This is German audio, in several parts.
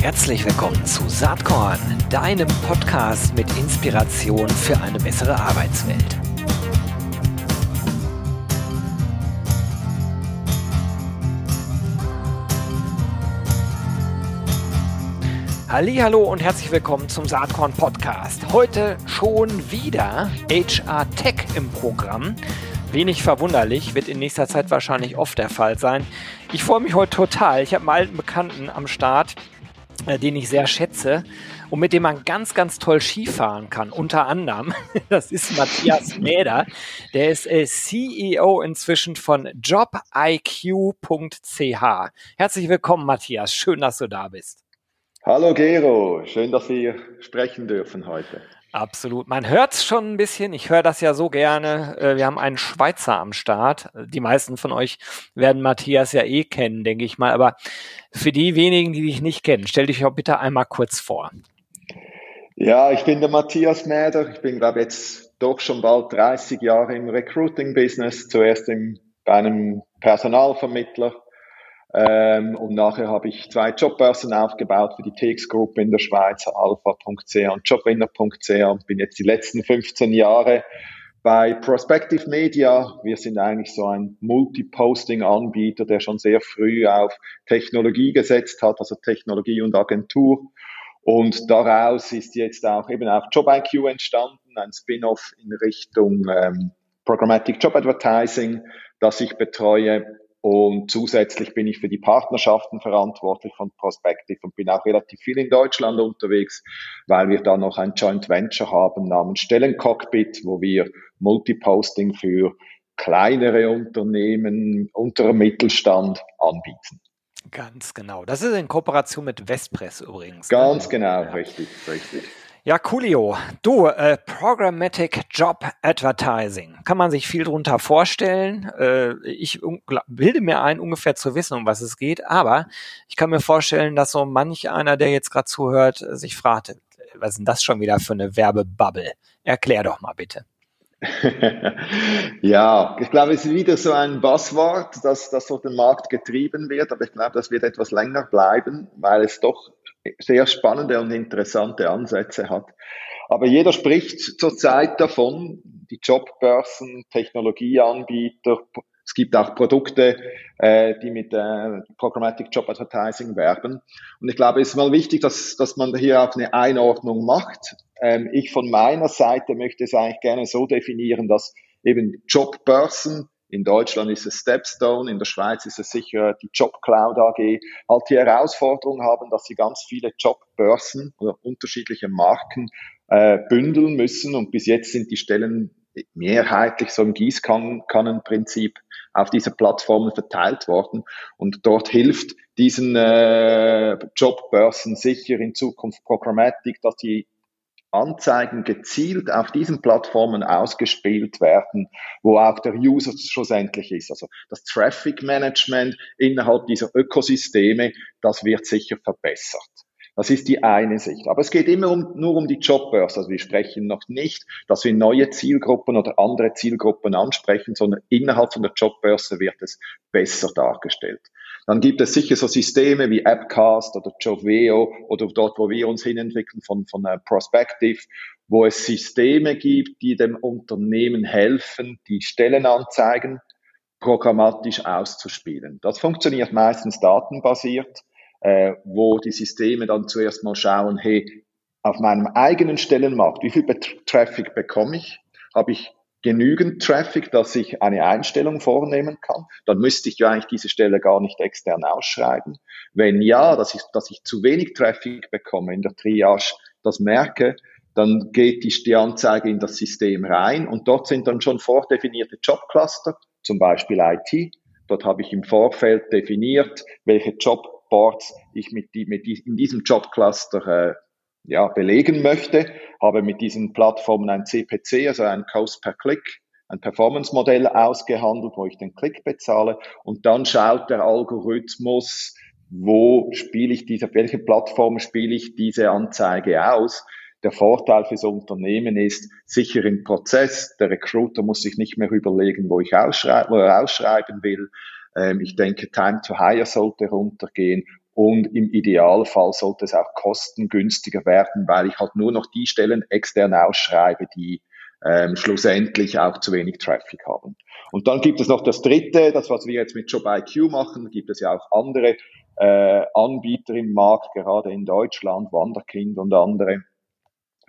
Herzlich willkommen zu Saatkorn, deinem Podcast mit Inspiration für eine bessere Arbeitswelt. Hallo und herzlich willkommen zum Saatkorn Podcast. Heute schon wieder HR Tech im Programm. Wenig verwunderlich, wird in nächster Zeit wahrscheinlich oft der Fall sein. Ich freue mich heute total. Ich habe einen alten Bekannten am Start, äh, den ich sehr schätze und mit dem man ganz, ganz toll Skifahren kann. Unter anderem, das ist Matthias Mäder. Der ist äh, CEO inzwischen von jobiq.ch. Herzlich willkommen, Matthias. Schön, dass du da bist. Hallo Gero, schön, dass wir sprechen dürfen heute. Absolut. Man hört es schon ein bisschen. Ich höre das ja so gerne. Äh, wir haben einen Schweizer am Start. Die meisten von euch werden Matthias ja eh kennen, denke ich mal. Aber für die wenigen, die dich nicht kennen, stell dich doch bitte einmal kurz vor. Ja, ich bin der Matthias Mäder. Ich bin, glaube jetzt doch schon bald 30 Jahre im Recruiting-Business. Zuerst im, bei einem Personalvermittler ähm, und nachher habe ich zwei Jobbörsen aufgebaut für die TX-Gruppe in der Schweiz, alpha.ch und jobwinner.ch und bin jetzt die letzten 15 Jahre bei Prospective Media. Wir sind eigentlich so ein Multi-Posting-Anbieter, der schon sehr früh auf Technologie gesetzt hat, also Technologie und Agentur. Und daraus ist jetzt auch eben auch JobIQ entstanden, ein Spin-off in Richtung ähm, Programmatic Job Advertising, das ich betreue und zusätzlich bin ich für die Partnerschaften verantwortlich von Prospective und bin auch relativ viel in Deutschland unterwegs, weil wir da noch ein Joint Venture haben namens Stellencockpit, wo wir Multiposting für kleinere Unternehmen, unterer Mittelstand anbieten. Ganz genau. Das ist in Kooperation mit Westpress übrigens. Ne? Ganz genau, ja. richtig, richtig. Ja, coolio. Du, äh, Programmatic Job Advertising. Kann man sich viel drunter vorstellen. Äh, ich bilde mir ein, ungefähr zu wissen, um was es geht. Aber ich kann mir vorstellen, dass so manch einer, der jetzt gerade zuhört, sich fragt, was ist denn das schon wieder für eine Werbebubble? Erklär doch mal bitte. ja, ich glaube, es ist wieder so ein Buzzword, dass das durch den Markt getrieben wird, aber ich glaube, das wird etwas länger bleiben, weil es doch sehr spannende und interessante Ansätze hat. Aber jeder spricht zurzeit davon, die Jobbörsen, Technologieanbieter, es gibt auch Produkte, äh, die mit äh, Programmatic Job Advertising werben. Und ich glaube, es ist mal wichtig, dass, dass man hier auch eine Einordnung macht. Ähm, ich von meiner Seite möchte es eigentlich gerne so definieren, dass eben Jobbörsen in Deutschland ist es Stepstone, in der Schweiz ist es sicher die JobCloud AG, halt die Herausforderung haben, dass sie ganz viele Jobbörsen oder unterschiedliche Marken äh, bündeln müssen. Und bis jetzt sind die Stellen mehrheitlich so im Gießkannenprinzip auf diese Plattformen verteilt worden. Und dort hilft diesen äh, Jobbörsen sicher in Zukunft Programmatic, dass die Anzeigen gezielt auf diesen Plattformen ausgespielt werden, wo auch der User schlussendlich ist. Also das Traffic Management innerhalb dieser Ökosysteme, das wird sicher verbessert. Das ist die eine Sicht. Aber es geht immer um, nur um die Jobbörse. Also wir sprechen noch nicht, dass wir neue Zielgruppen oder andere Zielgruppen ansprechen, sondern innerhalb von der Jobbörse wird es besser dargestellt. Dann gibt es sicher so Systeme wie Appcast oder Joveo oder dort, wo wir uns hinentwickeln von, von uh, Prospective, wo es Systeme gibt, die dem Unternehmen helfen, die Stellenanzeigen programmatisch auszuspielen. Das funktioniert meistens datenbasiert, äh, wo die Systeme dann zuerst mal schauen, hey, auf meinem eigenen Stellenmarkt, wie viel Traffic bekomme ich? Habe ich genügend Traffic, dass ich eine Einstellung vornehmen kann, dann müsste ich ja eigentlich diese Stelle gar nicht extern ausschreiben. Wenn ja, dass ich, dass ich zu wenig Traffic bekomme in der Triage, das merke, dann geht die, die Anzeige in das System rein und dort sind dann schon vordefinierte Jobcluster, zum Beispiel IT. Dort habe ich im Vorfeld definiert, welche Jobboards ich mit, mit in diesem Jobcluster äh, ja, belegen möchte, habe mit diesen Plattformen ein CPC, also ein Cost per Click, ein Performance-Modell ausgehandelt, wo ich den Klick bezahle und dann schaut der Algorithmus, wo spiele ich diese, welche Plattform spiele ich diese Anzeige aus. Der Vorteil fürs Unternehmen ist sicher im Prozess. Der Recruiter muss sich nicht mehr überlegen, wo ich ausschreiben, wo er ausschreiben will. Ähm, ich denke, Time to Hire sollte runtergehen und im Idealfall sollte es auch kostengünstiger werden, weil ich halt nur noch die Stellen extern ausschreibe, die ähm, schlussendlich auch zu wenig Traffic haben. Und dann gibt es noch das Dritte, das was wir jetzt mit JobIQ machen, gibt es ja auch andere äh, Anbieter im Markt, gerade in Deutschland, Wanderkind und andere,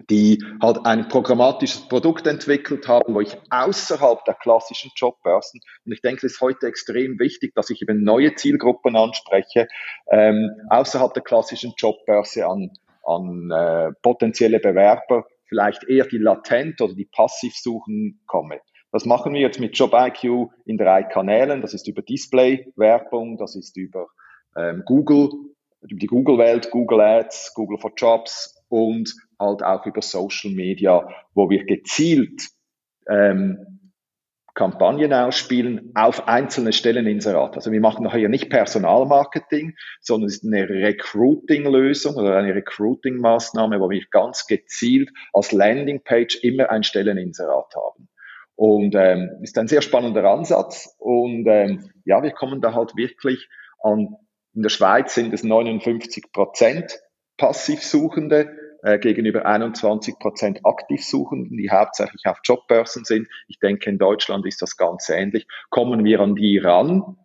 die halt ein programmatisches Produkt entwickelt haben, wo ich außerhalb der klassischen Jobbörsen, und ich denke, es ist heute extrem wichtig, dass ich eben neue Zielgruppen anspreche, ähm, außerhalb der klassischen Jobbörse an, an äh, potenzielle Bewerber, vielleicht eher die latent oder die passiv suchen komme. Das machen wir jetzt mit JobIQ in drei Kanälen. Das ist über Display-Werbung, das ist über ähm, Google, über die Google-Welt, Google Ads, Google for Jobs und halt auch über Social Media, wo wir gezielt ähm, Kampagnen ausspielen auf einzelne Stellen Inserat. Also wir machen hier nicht Personalmarketing, sondern es ist eine Recruiting-Lösung oder eine Recruiting-Maßnahme, wo wir ganz gezielt als Landingpage immer ein Stelleninserat haben. Und ähm, ist ein sehr spannender Ansatz. Und ähm, ja, wir kommen da halt wirklich an, in der Schweiz sind es 59 Prozent Passivsuchende äh, gegenüber 21 Prozent Aktivsuchenden, die hauptsächlich auf Jobbörsen sind. Ich denke, in Deutschland ist das ganz ähnlich. Kommen wir an die ran?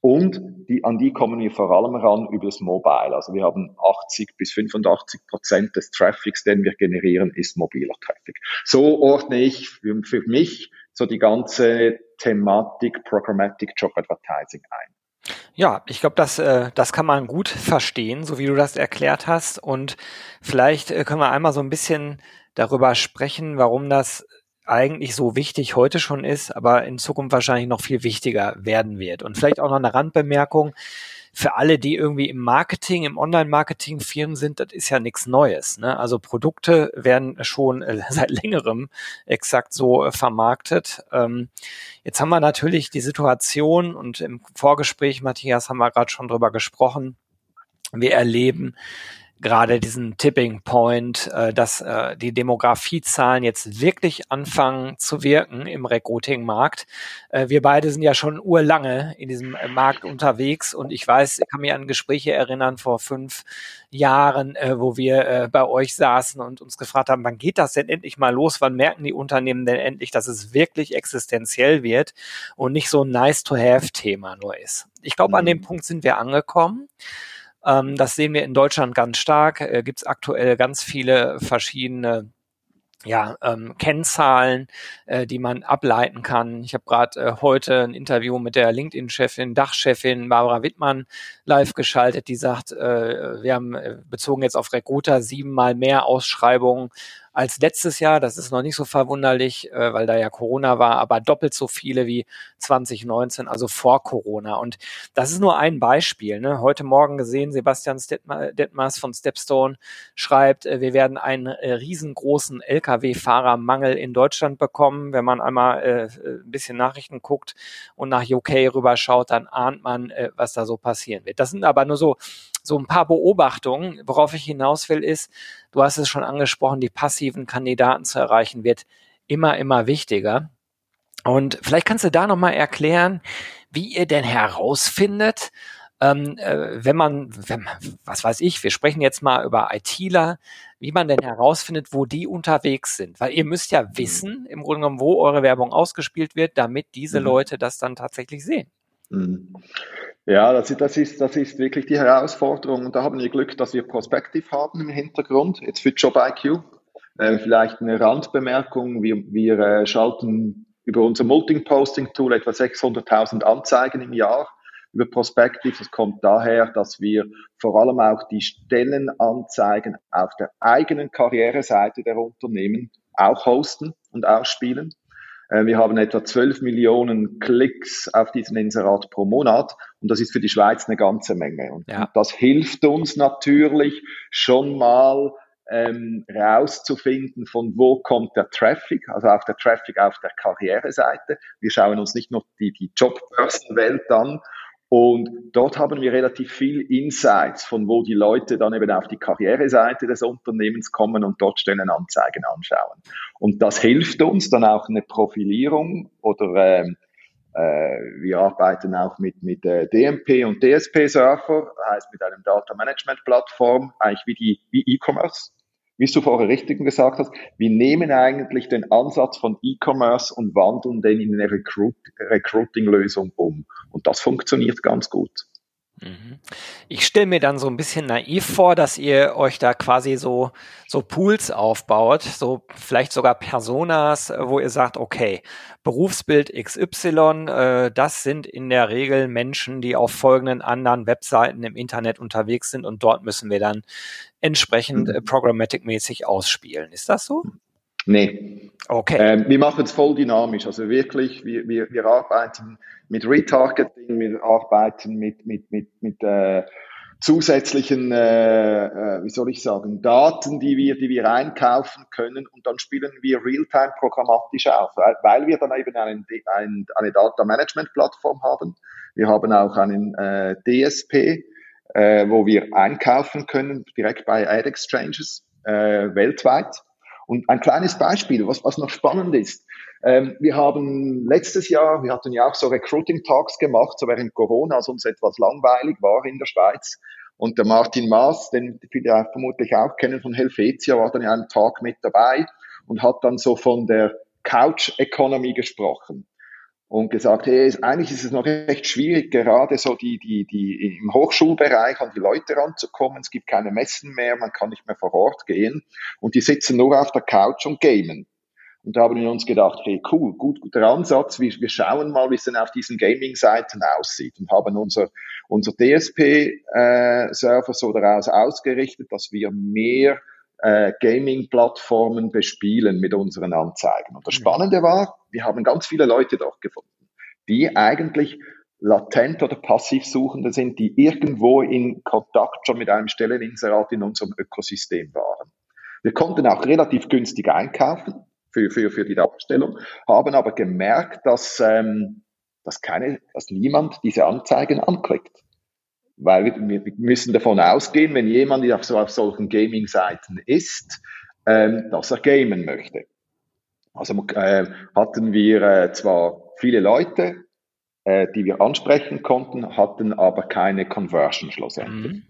Und die, an die kommen wir vor allem ran über das Mobile. Also wir haben 80 bis 85 Prozent des Traffics, den wir generieren, ist mobiler Traffic. So ordne ich für, für mich so die ganze Thematik Programmatic Job Advertising ein. Ja, ich glaube, das, äh, das kann man gut verstehen, so wie du das erklärt hast. Und vielleicht äh, können wir einmal so ein bisschen darüber sprechen, warum das eigentlich so wichtig heute schon ist, aber in Zukunft wahrscheinlich noch viel wichtiger werden wird. Und vielleicht auch noch eine Randbemerkung für alle, die irgendwie im Marketing, im Online-Marketing Firmen sind, das ist ja nichts Neues. Ne? Also Produkte werden schon äh, seit längerem exakt so äh, vermarktet. Ähm, jetzt haben wir natürlich die Situation und im Vorgespräch, Matthias, haben wir gerade schon drüber gesprochen. Wir erleben gerade diesen Tipping Point, äh, dass äh, die Demografiezahlen jetzt wirklich anfangen zu wirken im Recruiting-Markt. Äh, wir beide sind ja schon urlange in diesem äh, Markt unterwegs und ich weiß, ich kann mich an Gespräche erinnern vor fünf Jahren, äh, wo wir äh, bei euch saßen und uns gefragt haben, wann geht das denn endlich mal los? Wann merken die Unternehmen denn endlich, dass es wirklich existenziell wird und nicht so ein Nice-to-have-Thema nur ist? Ich glaube, an dem mhm. Punkt sind wir angekommen. Ähm, das sehen wir in Deutschland ganz stark. Äh, Gibt es aktuell ganz viele verschiedene ja, ähm, Kennzahlen, äh, die man ableiten kann. Ich habe gerade äh, heute ein Interview mit der LinkedIn-Chefin, Dachchefin Barbara Wittmann live geschaltet, die sagt, äh, wir haben äh, bezogen jetzt auf Recruiter siebenmal mehr Ausschreibungen als letztes Jahr. Das ist noch nicht so verwunderlich, äh, weil da ja Corona war, aber doppelt so viele wie 2019, also vor Corona. Und das ist nur ein Beispiel. Ne? Heute Morgen gesehen, Sebastian Detmers von Stepstone schreibt, äh, wir werden einen äh, riesengroßen Lkw-Fahrermangel in Deutschland bekommen. Wenn man einmal äh, ein bisschen Nachrichten guckt und nach UK rüberschaut, dann ahnt man, äh, was da so passieren wird. Das sind aber nur so so ein paar Beobachtungen. Worauf ich hinaus will, ist, du hast es schon angesprochen, die passiven Kandidaten zu erreichen wird immer, immer wichtiger. Und vielleicht kannst du da nochmal erklären, wie ihr denn herausfindet, ähm, äh, wenn man, wenn, was weiß ich, wir sprechen jetzt mal über ITler, wie man denn herausfindet, wo die unterwegs sind. Weil ihr müsst ja mhm. wissen, im Grunde genommen, wo eure Werbung ausgespielt wird, damit diese mhm. Leute das dann tatsächlich sehen. Mhm. Ja, das, das, ist, das ist wirklich die Herausforderung. Und da haben wir Glück, dass wir Prospective haben im Hintergrund, jetzt für JobIQ. Äh, vielleicht eine Randbemerkung. Wir, wir äh, schalten über unser Multi-Posting-Tool etwa 600.000 Anzeigen im Jahr über Prospective. Das kommt daher, dass wir vor allem auch die Stellenanzeigen auf der eigenen Karriereseite der Unternehmen auch hosten und ausspielen. Äh, wir haben etwa 12 Millionen Klicks auf diesen Inserat pro Monat und das ist für die Schweiz eine ganze Menge. Und ja. das hilft uns natürlich schon mal ähm, rauszufinden, von wo kommt der Traffic, also auch der Traffic auf der Karriereseite. Wir schauen uns nicht nur die, die Jobbörsenwelt an, und dort haben wir relativ viel Insights, von wo die Leute dann eben auf die Karriereseite des Unternehmens kommen und dort Stellenanzeigen anschauen. Und das hilft uns dann auch eine Profilierung oder ähm, Äh, wir arbeiten auch mit, mit äh, DMP und DSP-Server, heißt mit einem Data Management Plattform, eigentlich wie die wie E-Commerce. Wie du vorher richtig gesagt hast, wir nehmen eigentlich den Ansatz von E-Commerce und wandeln den in eine Recruit, Recruiting-Lösung um. Und das funktioniert ganz gut. Mhm. Ich stelle mir dann so ein bisschen naiv vor, dass ihr euch da quasi so, so Pools aufbaut, so vielleicht sogar Personas, wo ihr sagt, okay, Berufsbild XY, äh, das sind in der Regel Menschen, die auf folgenden anderen Webseiten im Internet unterwegs sind und dort müssen wir dann entsprechend äh, programmatic-mäßig ausspielen. Ist das so? Nee. Okay. Ähm, wir machen es voll dynamisch. Also wirklich, wir, wir, wir arbeiten mit Retargeting, wir arbeiten mit, mit, mit, mit äh, zusätzlichen, äh, äh, wie soll ich sagen, Daten, die wir, die wir einkaufen können und dann spielen wir Realtime programmatisch auf, weil, weil wir dann eben einen, ein, eine Data Management Plattform haben. Wir haben auch einen äh, DSP, äh, wo wir einkaufen können, direkt bei Ad Exchanges äh, weltweit. Und ein kleines Beispiel, was, was noch spannend ist. Ähm, wir haben letztes Jahr, wir hatten ja auch so Recruiting Talks gemacht, so während Corona, als uns etwas langweilig war in der Schweiz. Und der Martin Maas, den viele vermutlich auch kennen von Helvetia, war dann ja einen Tag mit dabei und hat dann so von der Couch Economy gesprochen und gesagt, hey, eigentlich ist es noch recht schwierig, gerade so die, die, die im Hochschulbereich an die Leute ranzukommen. Es gibt keine Messen mehr, man kann nicht mehr vor Ort gehen und die sitzen nur auf der Couch und gamen. Und da haben wir uns gedacht, hey, cool, gut, guter Ansatz. Wir, wir schauen mal, wie es denn auf diesen Gaming-Seiten aussieht und haben unser, unser DSP-Server äh, so daraus ausgerichtet, dass wir mehr äh, Gaming-Plattformen bespielen mit unseren Anzeigen. Und das mhm. Spannende war, wir haben ganz viele Leute dort gefunden, die eigentlich latent oder passiv Suchende sind, die irgendwo in Kontakt schon mit einem Stelleninserat in unserem Ökosystem waren. Wir konnten auch relativ günstig einkaufen für, für, für die Darstellung, haben aber gemerkt, dass, ähm, dass, keine, dass niemand diese Anzeigen anklickt. Weil wir, wir müssen davon ausgehen, wenn jemand auf, so, auf solchen Gaming-Seiten ist, ähm, dass er gamen möchte. Also äh, hatten wir äh, zwar viele Leute, äh, die wir ansprechen konnten, hatten aber keine Conversion schlussendlich. Mhm.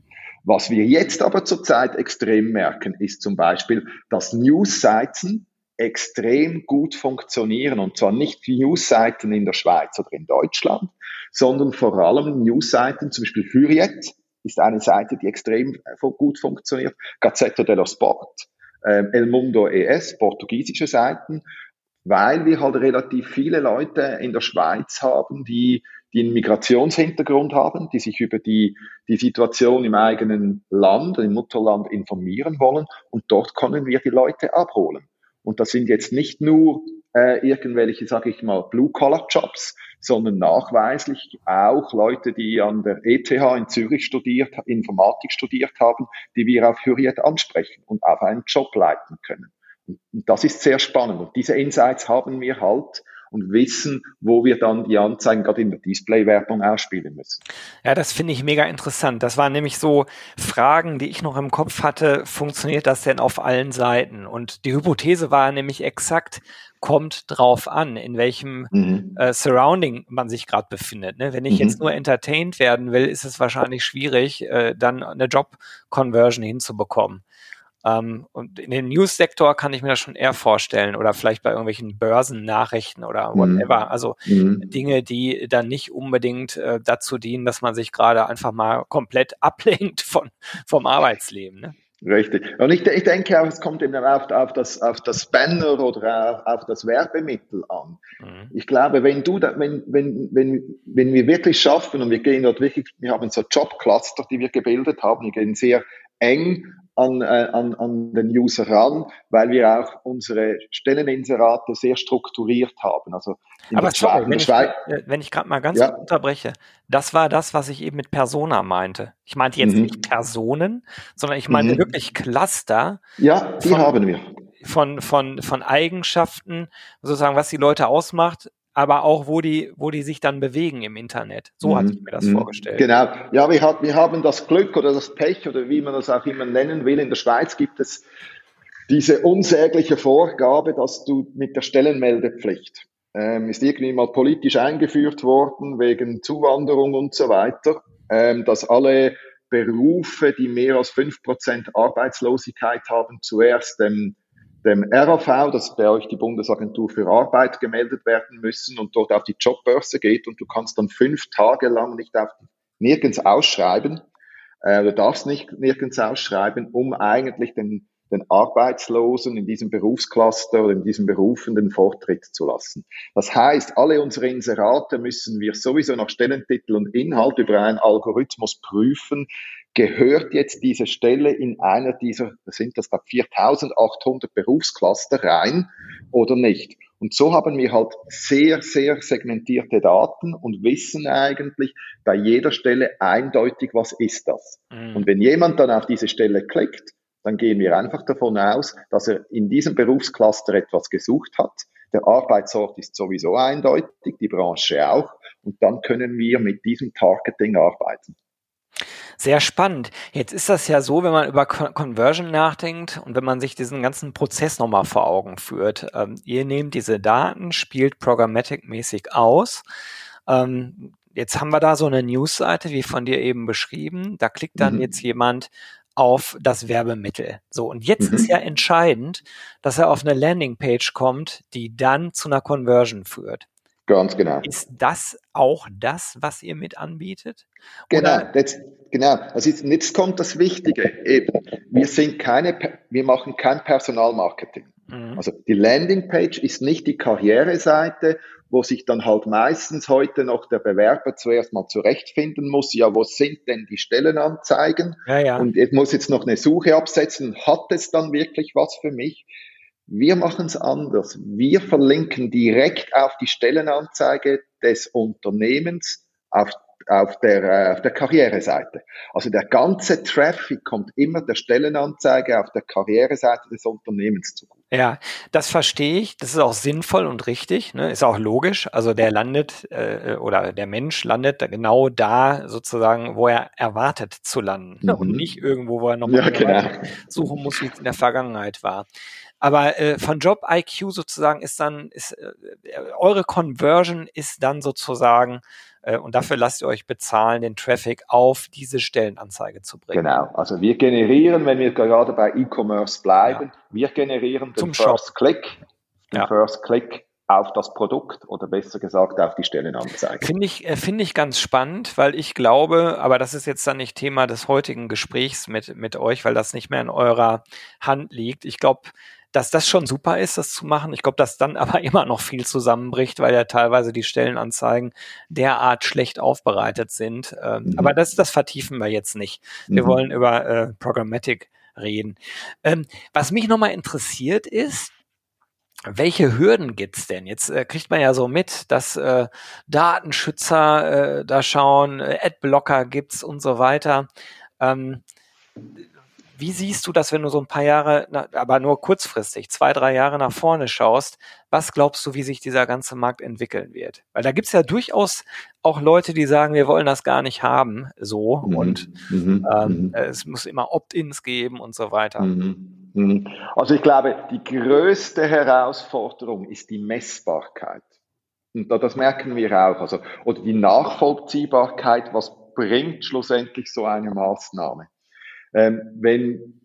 Was wir jetzt aber zurzeit extrem merken, ist zum Beispiel, dass News-Seiten extrem gut funktionieren und zwar nicht News-Seiten in der Schweiz oder in Deutschland, sondern vor allem News-Seiten, zum Beispiel Hürriyet ist eine Seite, die extrem gut funktioniert, Gazzetta dello Sport, äh, El Mundo ES, portugiesische Seiten, weil wir halt relativ viele Leute in der Schweiz haben, die, die einen Migrationshintergrund haben, die sich über die, die Situation im eigenen Land, im Mutterland informieren wollen. Und dort können wir die Leute abholen. Und das sind jetzt nicht nur äh, irgendwelche, sage ich mal, Blue-Collar-Jobs, sondern nachweislich auch Leute, die an der ETH in Zürich studiert, Informatik studiert haben, die wir auf Hürriyet ansprechen und auf einen Job leiten können. Und das ist sehr spannend. Und diese Insights haben wir halt und wissen, wo wir dann die Anzeigen gerade in der Display-Werbung ausspielen müssen. Ja, das finde ich mega interessant. Das waren nämlich so Fragen, die ich noch im Kopf hatte. Funktioniert das denn auf allen Seiten? Und die Hypothese war nämlich exakt, kommt drauf an, in welchem mhm. äh, Surrounding man sich gerade befindet. Ne? Wenn ich mhm. jetzt nur entertained werden will, ist es wahrscheinlich schwierig, äh, dann eine Job-Conversion hinzubekommen. Ähm, und in den News-Sektor kann ich mir das schon eher vorstellen oder vielleicht bei irgendwelchen Börsennachrichten oder mhm. whatever. Also mhm. Dinge, die dann nicht unbedingt äh, dazu dienen, dass man sich gerade einfach mal komplett ablenkt von, vom Arbeitsleben. Ne? Richtig. Und ich, ich, denke auch, es kommt eben auf, auf, das, auf das Banner oder auf, auf das Werbemittel an. Mhm. Ich glaube, wenn du da, wenn, wenn, wenn, wenn wir wirklich schaffen und wir gehen dort wirklich, wir haben so Jobcluster, die wir gebildet haben, wir gehen sehr eng an, äh, an, an den User ran, weil wir auch unsere Stelleninserate sehr strukturiert haben. Also Aber sorry, wenn, ich, äh, wenn ich gerade mal ganz ja. unterbreche, das war das, was ich eben mit Persona meinte. Ich meinte jetzt mhm. nicht Personen, sondern ich meinte mhm. wirklich Cluster. Ja, die von, haben wir. Von, von, von Eigenschaften, sozusagen, was die Leute ausmacht, aber auch wo die, wo die sich dann bewegen im Internet. So mhm. hatte ich mir das mhm. vorgestellt. Genau. Ja, wir, hat, wir haben das Glück oder das Pech oder wie man das auch immer nennen will. In der Schweiz gibt es diese unsägliche Vorgabe, dass du mit der Stellenmeldepflicht ähm, ist irgendwie mal politisch eingeführt worden wegen Zuwanderung und so weiter, ähm, dass alle Berufe, die mehr als fünf Prozent Arbeitslosigkeit haben, zuerst dem, dem RAV, das ist bei euch die Bundesagentur für Arbeit, gemeldet werden müssen und dort auf die Jobbörse geht und du kannst dann fünf Tage lang nicht auf, nirgends ausschreiben, äh, du darfst nicht nirgends ausschreiben, um eigentlich den den Arbeitslosen in diesem Berufscluster oder in diesen Berufen den Vortritt zu lassen. Das heißt, alle unsere Inserate müssen wir sowieso nach Stellentitel und Inhalt über einen Algorithmus prüfen. Gehört jetzt diese Stelle in einer dieser, sind das da 4800 Berufscluster rein oder nicht? Und so haben wir halt sehr, sehr segmentierte Daten und wissen eigentlich bei jeder Stelle eindeutig, was ist das. Mhm. Und wenn jemand dann auf diese Stelle klickt, dann gehen wir einfach davon aus, dass er in diesem Berufscluster etwas gesucht hat. Der Arbeitsort ist sowieso eindeutig, die Branche auch. Und dann können wir mit diesem Targeting arbeiten. Sehr spannend. Jetzt ist das ja so, wenn man über Conversion nachdenkt und wenn man sich diesen ganzen Prozess nochmal vor Augen führt. Ähm, ihr nehmt diese Daten, spielt programmatic-mäßig aus. Ähm, jetzt haben wir da so eine Newsseite, wie von dir eben beschrieben. Da klickt dann mhm. jetzt jemand auf das Werbemittel. So, und jetzt mhm. ist ja entscheidend, dass er auf eine Landingpage kommt, die dann zu einer Conversion führt. Ganz genau. Ist das auch das, was ihr mit anbietet? Genau, jetzt, genau. Also jetzt, jetzt kommt das Wichtige eben. Wir sind keine, wir machen kein Personalmarketing. Mhm. Also die Landingpage ist nicht die Karriereseite, wo sich dann halt meistens heute noch der Bewerber zuerst mal zurechtfinden muss, ja, wo sind denn die Stellenanzeigen? Ja, ja. Und ich muss jetzt noch eine Suche absetzen, hat es dann wirklich was für mich? Wir machen es anders. Wir verlinken direkt auf die Stellenanzeige des Unternehmens, auf auf der, äh, auf der Karriereseite. Also der ganze Traffic kommt immer der Stellenanzeige auf der Karriereseite des Unternehmens zugute. Ja, das verstehe ich. Das ist auch sinnvoll und richtig. Ne? Ist auch logisch. Also der landet äh, oder der Mensch landet genau da sozusagen, wo er erwartet zu landen mhm. und nicht irgendwo, wo er noch ja, genau. suchen muss, wie es in der Vergangenheit war. Aber äh, von Job IQ sozusagen ist dann ist äh, eure Conversion ist dann sozusagen äh, und dafür lasst ihr euch bezahlen, den Traffic auf diese Stellenanzeige zu bringen. Genau, also wir generieren, wenn wir gerade bei E-Commerce bleiben, ja. wir generieren den Zum First Shop. Click, den ja. First Click auf das Produkt oder besser gesagt auf die Stellenanzeige. Finde ich, äh, finde ich ganz spannend, weil ich glaube, aber das ist jetzt dann nicht Thema des heutigen Gesprächs mit, mit euch, weil das nicht mehr in eurer Hand liegt. Ich glaube, dass das schon super ist, das zu machen. Ich glaube, dass dann aber immer noch viel zusammenbricht, weil ja teilweise die Stellenanzeigen derart schlecht aufbereitet sind. Ähm, mhm. Aber das, das vertiefen wir jetzt nicht. Wir mhm. wollen über äh, Programmatic reden. Ähm, was mich nochmal interessiert ist, welche Hürden gibt's denn? Jetzt äh, kriegt man ja so mit, dass äh, Datenschützer äh, da schauen, äh, Adblocker gibt's und so weiter. Ähm, wie siehst du das, wenn du so ein paar Jahre, aber nur kurzfristig, zwei, drei Jahre nach vorne schaust? Was glaubst du, wie sich dieser ganze Markt entwickeln wird? Weil da gibt's ja durchaus auch Leute, die sagen, wir wollen das gar nicht haben, so mhm. und mhm. Ähm, mhm. es muss immer Opt-ins geben und so weiter. Mhm. mhm. Also ich glaube, die größte Herausforderung ist die Messbarkeit. Und das merken wir auch. Also, oder die Nachvollziehbarkeit, was bringt schlussendlich so eine Maßnahme? Ähm, wenn,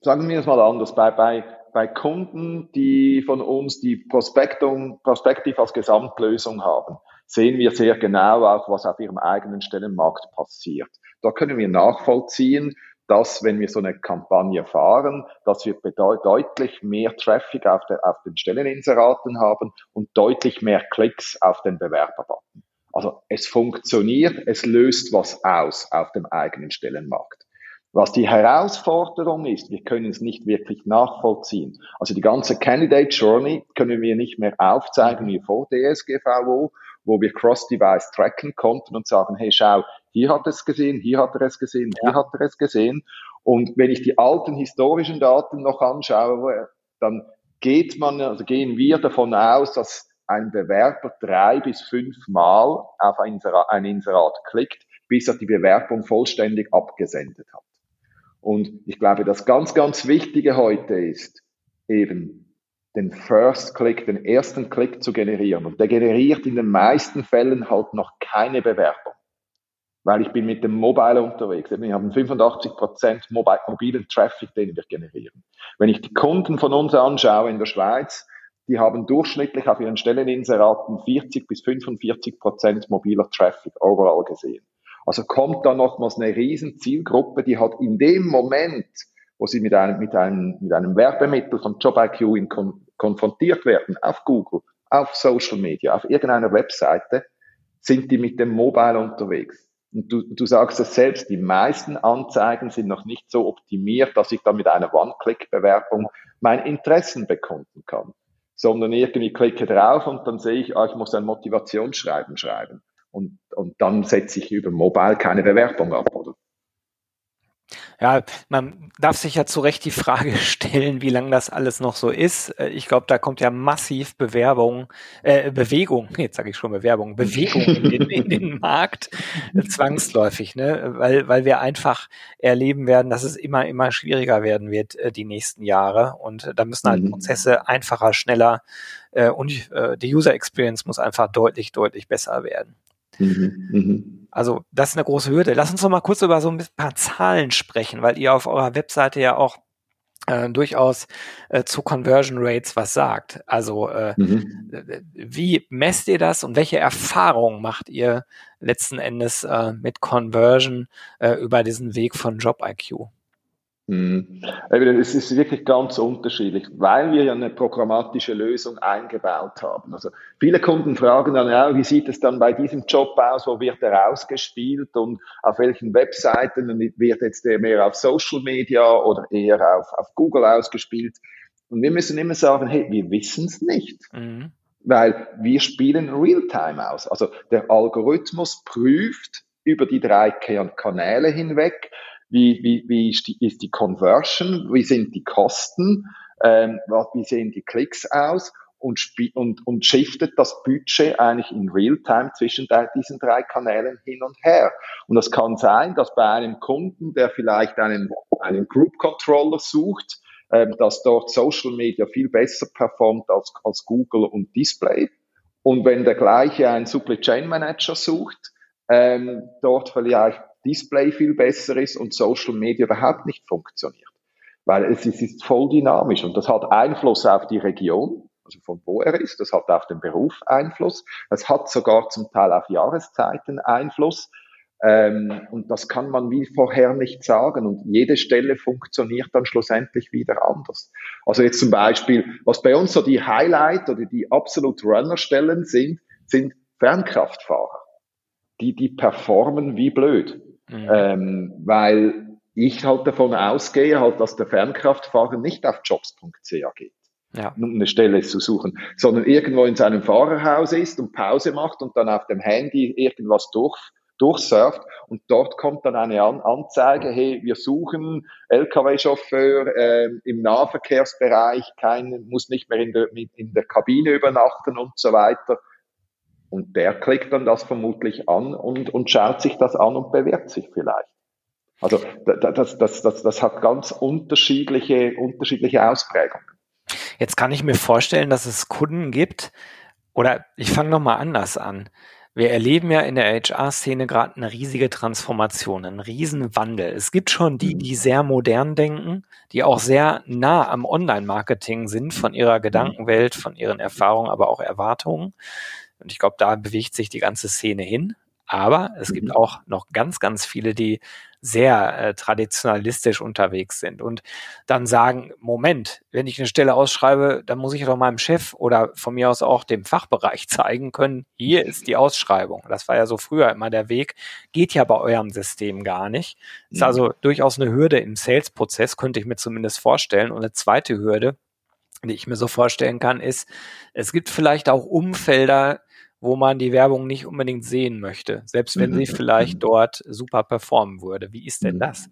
sagen wir es mal anders, bei, bei, bei Kunden, die von uns die Prospektung, Prospektiv als Gesamtlösung haben, sehen wir sehr genau auch, was auf ihrem eigenen Stellenmarkt passiert. Da können wir nachvollziehen, dass, wenn wir so eine Kampagne fahren, dass wir deutlich mehr Traffic auf, der, auf den Stelleninseraten haben und deutlich mehr Klicks auf den Bewerberbutton. Also es funktioniert, es löst was aus auf dem eigenen Stellenmarkt. Was die Herausforderung ist, wir können es nicht wirklich nachvollziehen. Also die ganze Candidate Journey können wir nicht mehr aufzeigen wie vor DSGVO, wo wir Cross-Device tracken konnten und sagen, hey, schau, hier hat er es gesehen, hier hat er es gesehen, hier hat er es gesehen. Und wenn ich die alten historischen Daten noch anschaue, dann geht man, also gehen wir davon aus, dass ein Bewerber drei bis fünf Mal auf ein Inserat, ein Inserat klickt, bis er die Bewerbung vollständig abgesendet hat. Und ich glaube, das ganz, ganz Wichtige heute ist eben, den First Click, den ersten Klick zu generieren. Und der generiert in den meisten Fällen halt noch keine Bewerbung. Weil ich bin mit dem Mobile unterwegs. Wir haben 85 Prozent mobilen Traffic, den wir generieren. Wenn ich die Kunden von uns anschaue in der Schweiz, die haben durchschnittlich auf ihren Stelleninseraten 40 bis 45 Prozent mobiler Traffic overall gesehen. Also kommt da nochmals eine riesen Zielgruppe, die hat in dem Moment, wo sie mit einem, mit einem, mit einem Werbemittel von JobIQ in kon konfrontiert werden, auf Google, auf Social Media, auf irgendeiner Webseite, sind die mit dem Mobile unterwegs. Und du, du sagst es selbst, die meisten Anzeigen sind noch nicht so optimiert, dass ich dann mit einer One-Click-Bewerbung mein Interessen bekunden kann sondern irgendwie klicke drauf und dann sehe ich, ah, ich muss ein Motivationsschreiben schreiben. Und, und dann setze ich über Mobile keine Bewerbung ab, oder? Ja, man darf sich ja zu Recht die Frage stellen, wie lange das alles noch so ist. Äh, ich glaube, da kommt ja massiv Bewerbung, äh, Bewegung, jetzt sage ich schon Bewerbung, Bewegung in den, in den Markt, äh, zwangsläufig, ne? weil, weil wir einfach erleben werden, dass es immer, immer schwieriger werden wird äh, die nächsten Jahre. Und da müssen halt mhm. Prozesse einfacher, schneller äh, und äh, die User Experience muss einfach deutlich, deutlich besser werden. Mhm. Mhm. Also das ist eine große Hürde. Lass uns noch mal kurz über so ein paar Zahlen sprechen, weil ihr auf eurer Webseite ja auch äh, durchaus äh, zu Conversion Rates was sagt. Also äh, mhm. wie messt ihr das und welche Erfahrungen macht ihr letzten Endes äh, mit Conversion äh, über diesen Weg von JobIQ? Mhm. Es ist wirklich ganz unterschiedlich, weil wir ja eine programmatische Lösung eingebaut haben. Also viele Kunden fragen dann, ja, wie sieht es dann bei diesem Job aus, wo wird er ausgespielt und auf welchen Webseiten wird jetzt der mehr auf Social Media oder eher auf, auf Google ausgespielt. Und wir müssen immer sagen, hey, wir wissen es nicht. Mhm. Weil wir spielen Realtime aus. Also der Algorithmus prüft über die drei Kanäle hinweg, wie, wie, wie ist, die, ist die Conversion, wie sind die Kosten, ähm, wie sehen die Klicks aus und, und, und shiftet das Budget eigentlich in Realtime zwischen diesen drei Kanälen hin und her. Und das kann sein, dass bei einem Kunden, der vielleicht einen, einen Group Controller sucht, ähm, dass dort Social Media viel besser performt als, als Google und Display. Und wenn der gleiche einen Supply Chain Manager sucht, ähm, dort vielleicht Display viel besser ist und Social Media überhaupt nicht funktioniert. Weil es ist, ist voll dynamisch und das hat Einfluss auf die Region, also von wo er ist, das hat auf den Beruf Einfluss, es hat sogar zum Teil auf Jahreszeiten Einfluss. Ähm, und das kann man wie vorher nicht sagen. Und jede Stelle funktioniert dann schlussendlich wieder anders. Also jetzt zum Beispiel, was bei uns so die Highlight oder die absolut Runner-Stellen sind, sind Fernkraftfahrer. Die, die performen wie blöd. Mhm. Ähm, weil ich halt davon ausgehe, halt, dass der Fernkraftfahrer nicht auf jobs.ca geht. Ja. um eine Stelle zu suchen, sondern irgendwo in seinem Fahrerhaus ist und Pause macht und dann auf dem Handy irgendwas durch, durchsurft und dort kommt dann eine An Anzeige, hey, wir suchen Lkw-Chauffeur äh, im Nahverkehrsbereich, kein, muss nicht mehr in der, in der Kabine übernachten und so weiter. Und der klickt dann das vermutlich an und, und schaut sich das an und bewirbt sich vielleicht. Also das, das, das, das hat ganz unterschiedliche, unterschiedliche Ausprägungen. Jetzt kann ich mir vorstellen, dass es Kunden gibt, oder ich fange nochmal anders an. Wir erleben ja in der HR-Szene gerade eine riesige Transformation, einen riesen Wandel. Es gibt schon die, die sehr modern denken, die auch sehr nah am Online-Marketing sind von ihrer Gedankenwelt, von ihren Erfahrungen, aber auch Erwartungen. Und ich glaube, da bewegt sich die ganze Szene hin. Aber es gibt mhm. auch noch ganz, ganz viele, die sehr äh, traditionalistisch unterwegs sind und dann sagen, Moment, wenn ich eine Stelle ausschreibe, dann muss ich doch meinem Chef oder von mir aus auch dem Fachbereich zeigen können, hier ist die Ausschreibung. Das war ja so früher immer der Weg, geht ja bei eurem System gar nicht. Ist mhm. also durchaus eine Hürde im Sales-Prozess, könnte ich mir zumindest vorstellen. Und eine zweite Hürde, die ich mir so vorstellen kann, ist, es gibt vielleicht auch Umfelder, wo man die Werbung nicht unbedingt sehen möchte, selbst wenn sie mhm. vielleicht dort super performen würde. Wie ist denn mhm. das?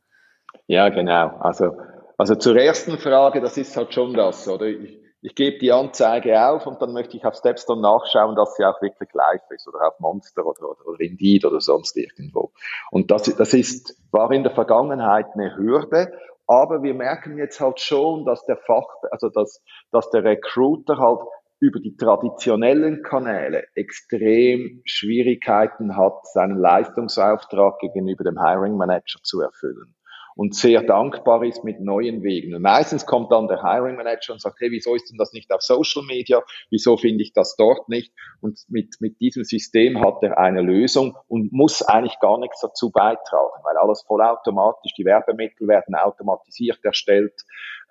Ja, genau. Also, also zur ersten Frage, das ist halt schon das, oder? Ich, ich gebe die Anzeige auf und dann möchte ich auf Stepstone nachschauen, dass sie auch wirklich live ist oder auf Monster oder, oder, oder Indeed oder sonst irgendwo. Und das, das ist, war in der Vergangenheit eine Hürde Aber wir merken jetzt halt schon, dass der Fach, also dass, dass der Recruiter halt über die traditionellen Kanäle extrem Schwierigkeiten hat, seinen Leistungsauftrag gegenüber dem Hiring Manager zu erfüllen und sehr dankbar ist mit neuen Wegen. Und meistens kommt dann der Hiring Manager und sagt, hey, wieso ist denn das nicht auf Social Media? Wieso finde ich das dort nicht? Und mit, mit diesem System hat er eine Lösung und muss eigentlich gar nichts dazu beitragen, weil alles vollautomatisch, die Werbemittel werden automatisiert erstellt.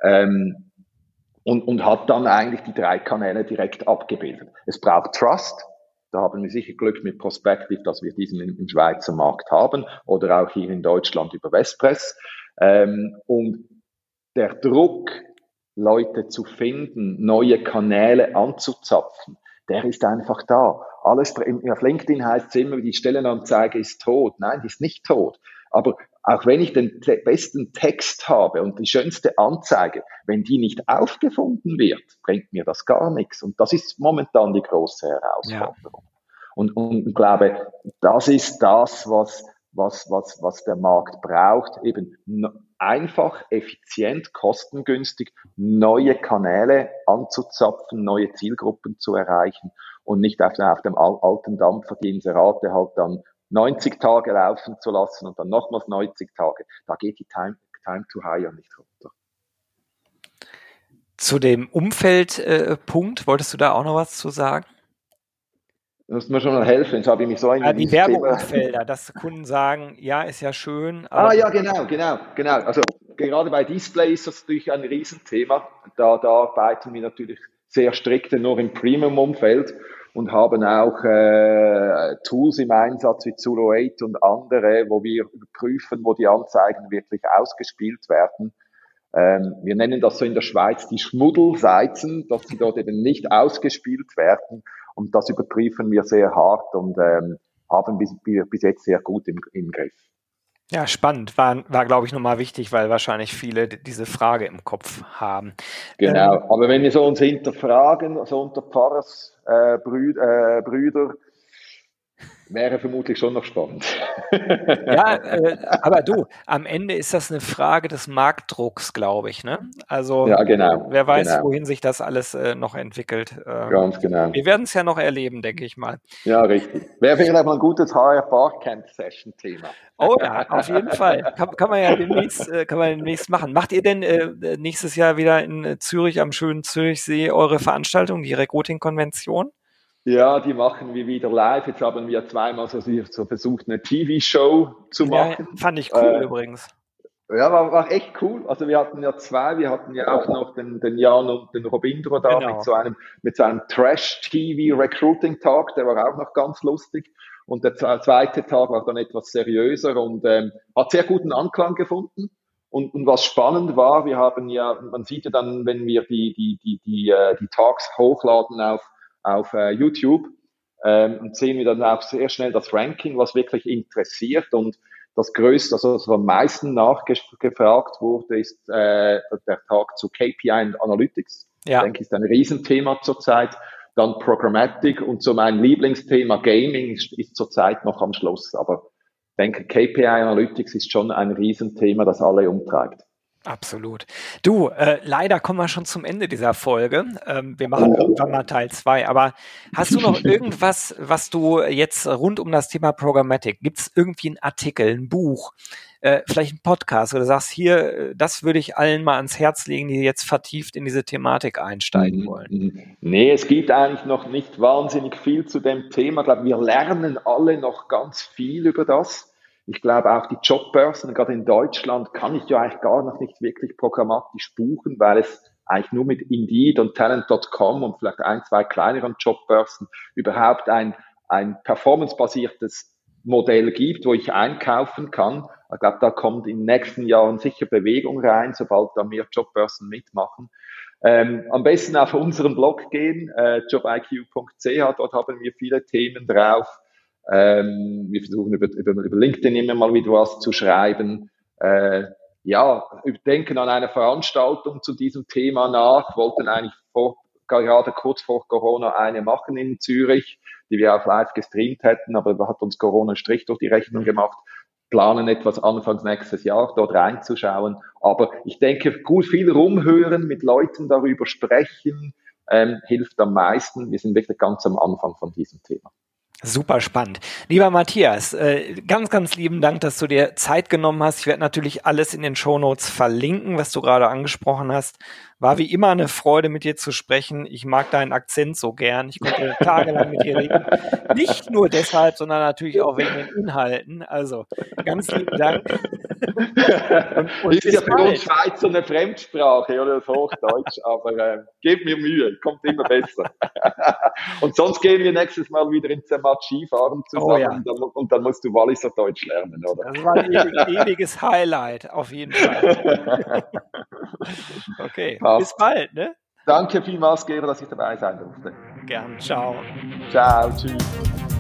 Ähm, und, und hat dann eigentlich die drei Kanäle direkt abgebildet. Es braucht Trust, da haben wir sicher Glück mit Prospective, dass wir diesen im, Schweizer Markt haben oder auch hier in Deutschland über Westpress. Ähm, und der Druck, Leute zu finden, neue Kanäle anzuzapfen, der ist einfach da. Alles, auf LinkedIn heißt es immer, die Stellenanzeige ist tot. Nein, die ist nicht tot. Aber auch wenn ich den besten Text habe und die schönste Anzeige, wenn die nicht aufgefunden wird, bringt mir das gar nichts. Und das ist momentan die große Herausforderung. Ja. Und, und ich glaube, das ist das, was, was, was, was der Markt braucht, eben einfach, effizient, kostengünstig neue Kanäle anzuzapfen, neue Zielgruppen zu erreichen und nicht auf, auf dem alten Dampfer die Inserate halt dann 90 Tage laufen zu lassen und dann nochmals 90 Tage. Da geht die Time, Time to Hire nicht runter. Zu dem Umfeldpunkt, äh, wolltest du da auch noch was zu sagen? Du musst mir schon mal helfen, jetzt habe ich mich so ein ja, Die Werbeumfelder, dass Kunden sagen, ja, ist ja schön. ah ja, genau, genau, genau. Also gerade bei Display ist das natürlich ein Riesenthema. Da, da arbeiten wir natürlich sehr strikt nur im Premium-Umfeld und haben auch äh, Tools im Einsatz wie Zulu 8 und andere, wo wir prüfen, wo die Anzeigen wirklich ausgespielt werden. Ähm, wir nennen das so in der Schweiz die Schmuddelseiten, dass sie dort eben nicht ausgespielt werden. Und das überprüfen wir sehr hart und ähm, haben bis, bis jetzt sehr gut im, im Griff. Ja, spannend. War, war glaube ich, nochmal wichtig, weil wahrscheinlich viele diese Frage im Kopf haben. Genau. Ähm, Aber wenn wir so uns hinterfragen, so unter Pfarrers äh, Brü äh, Brüder, wäre vermutlich schon noch spannend. ja, äh, aber du, am Ende ist das eine Frage des Marktdrucks, glaube ich. Ne? Also ja, genau, wer weiß, genau. wohin sich das alles äh, noch entwickelt. Äh, Ganz genau. Wir werden es ja noch erleben, denke ich mal. Ja, richtig. Wäre vielleicht mal ein gutes HR Barcamp Session Thema. Oh ja, auf jeden Fall. Kann, kann man ja demnächst, äh, kann man demnächst machen. Macht ihr denn äh, nächstes Jahr wieder in Zürich am schönen Zürichsee eure Veranstaltung, die Recruiting-Konvention? Ja, die machen wir wieder live. Jetzt haben wir zweimal so, so versucht, eine TV-Show zu machen. Ja, fand ich cool äh, übrigens. Ja, war, war echt cool. Also wir hatten ja zwei, wir hatten ja auch noch den, den Jan und den Robindro da genau. mit so einem, mit so einem Trash-TV-Recruiting-Tag, der war auch noch ganz lustig. Und der zweite Tag war dann etwas seriöser und ähm, hat sehr guten Anklang gefunden. Und, und was spannend war, wir haben ja, man sieht ja dann, wenn wir die, die, die, die, äh, die Talks hochladen auf auf äh, YouTube ähm, und sehen wir dann auch sehr schnell das Ranking, was wirklich interessiert und das größte, also was am meisten nachgefragt wurde, ist äh, der Tag zu KPI und Analytics. Ja. Ich denke, ist ein Riesenthema zurzeit. Dann Programmatic und so mein Lieblingsthema Gaming ist, ist zurzeit noch am Schluss. Aber ich denke, KPI Analytics ist schon ein Riesenthema, das alle umtreibt. Absolut. Du, äh, leider kommen wir schon zum Ende dieser Folge. Ähm, wir machen irgendwann mal Teil zwei. Aber hast du noch irgendwas, was du jetzt rund um das Thema Programmatic, gibt es irgendwie einen Artikel, ein Buch, äh, vielleicht ein Podcast, oder sagst, hier, äh, das würde ich allen mal ans Herz legen, die jetzt vertieft in diese Thematik einsteigen mhm, wollen? Mhm. Nee, es gibt eigentlich noch nicht wahnsinnig viel zu dem Thema. Ich glaube, wir lernen alle noch ganz viel über das. Ich glaube auch die Jobbörsen, gerade in Deutschland, kann ich ja eigentlich gar noch nicht wirklich programmatisch buchen, weil es eigentlich nur mit Indeed und Talent.com und vielleicht ein, zwei kleineren Jobbörsen überhaupt ein, ein performancebasiertes Modell gibt, wo ich einkaufen kann. Ich glaube, da kommt in den nächsten Jahren sicher Bewegung rein, sobald da mehr Jobbörsen mitmachen. Ähm, am besten auf unseren Blog gehen, äh, jobiq.ch, dort haben wir viele Themen drauf. Ähm, wir versuchen über, über, über LinkedIn immer mal wieder was zu schreiben. Äh, ja, denken an eine Veranstaltung zu diesem Thema nach, wollten eigentlich vor, gerade kurz vor Corona eine machen in Zürich, die wir auch live gestreamt hätten, aber da hat uns Corona einen Strich durch die Rechnung gemacht. planen etwas anfangs nächstes Jahr dort reinzuschauen. Aber ich denke, gut viel rumhören, mit Leuten darüber sprechen, ähm, hilft am meisten. Wir sind wirklich ganz am Anfang von diesem Thema. Super spannend. Lieber Matthias, äh, ganz, ganz lieben Dank, dass du dir Zeit genommen hast. Ich werde natürlich alles in den Show Notes verlinken, was du gerade angesprochen hast. War wie immer eine Freude, mit dir zu sprechen. Ich mag deinen Akzent so gern. Ich konnte tagelang mit dir reden. Nicht nur deshalb, sondern natürlich auch wegen den Inhalten. Also ganz lieben Dank. Und, und ist ja für uns Schweizer eine Fremdsprache oder das Hochdeutsch, aber äh, gebt mir Mühe, kommt immer besser. und sonst gehen wir nächstes Mal wieder in Zermatt Skifahren zusammen oh, ja. und, dann, und, dann, musst du Walliser Deutsch lernen, oder? Das war ein ewiges Highlight, auf jeden Fall. okay. Passt. Bis bald, ne? Danke vielmals, Gero, dass ich dabei sein durfte. Gern, ciao. Ciao, tschüss.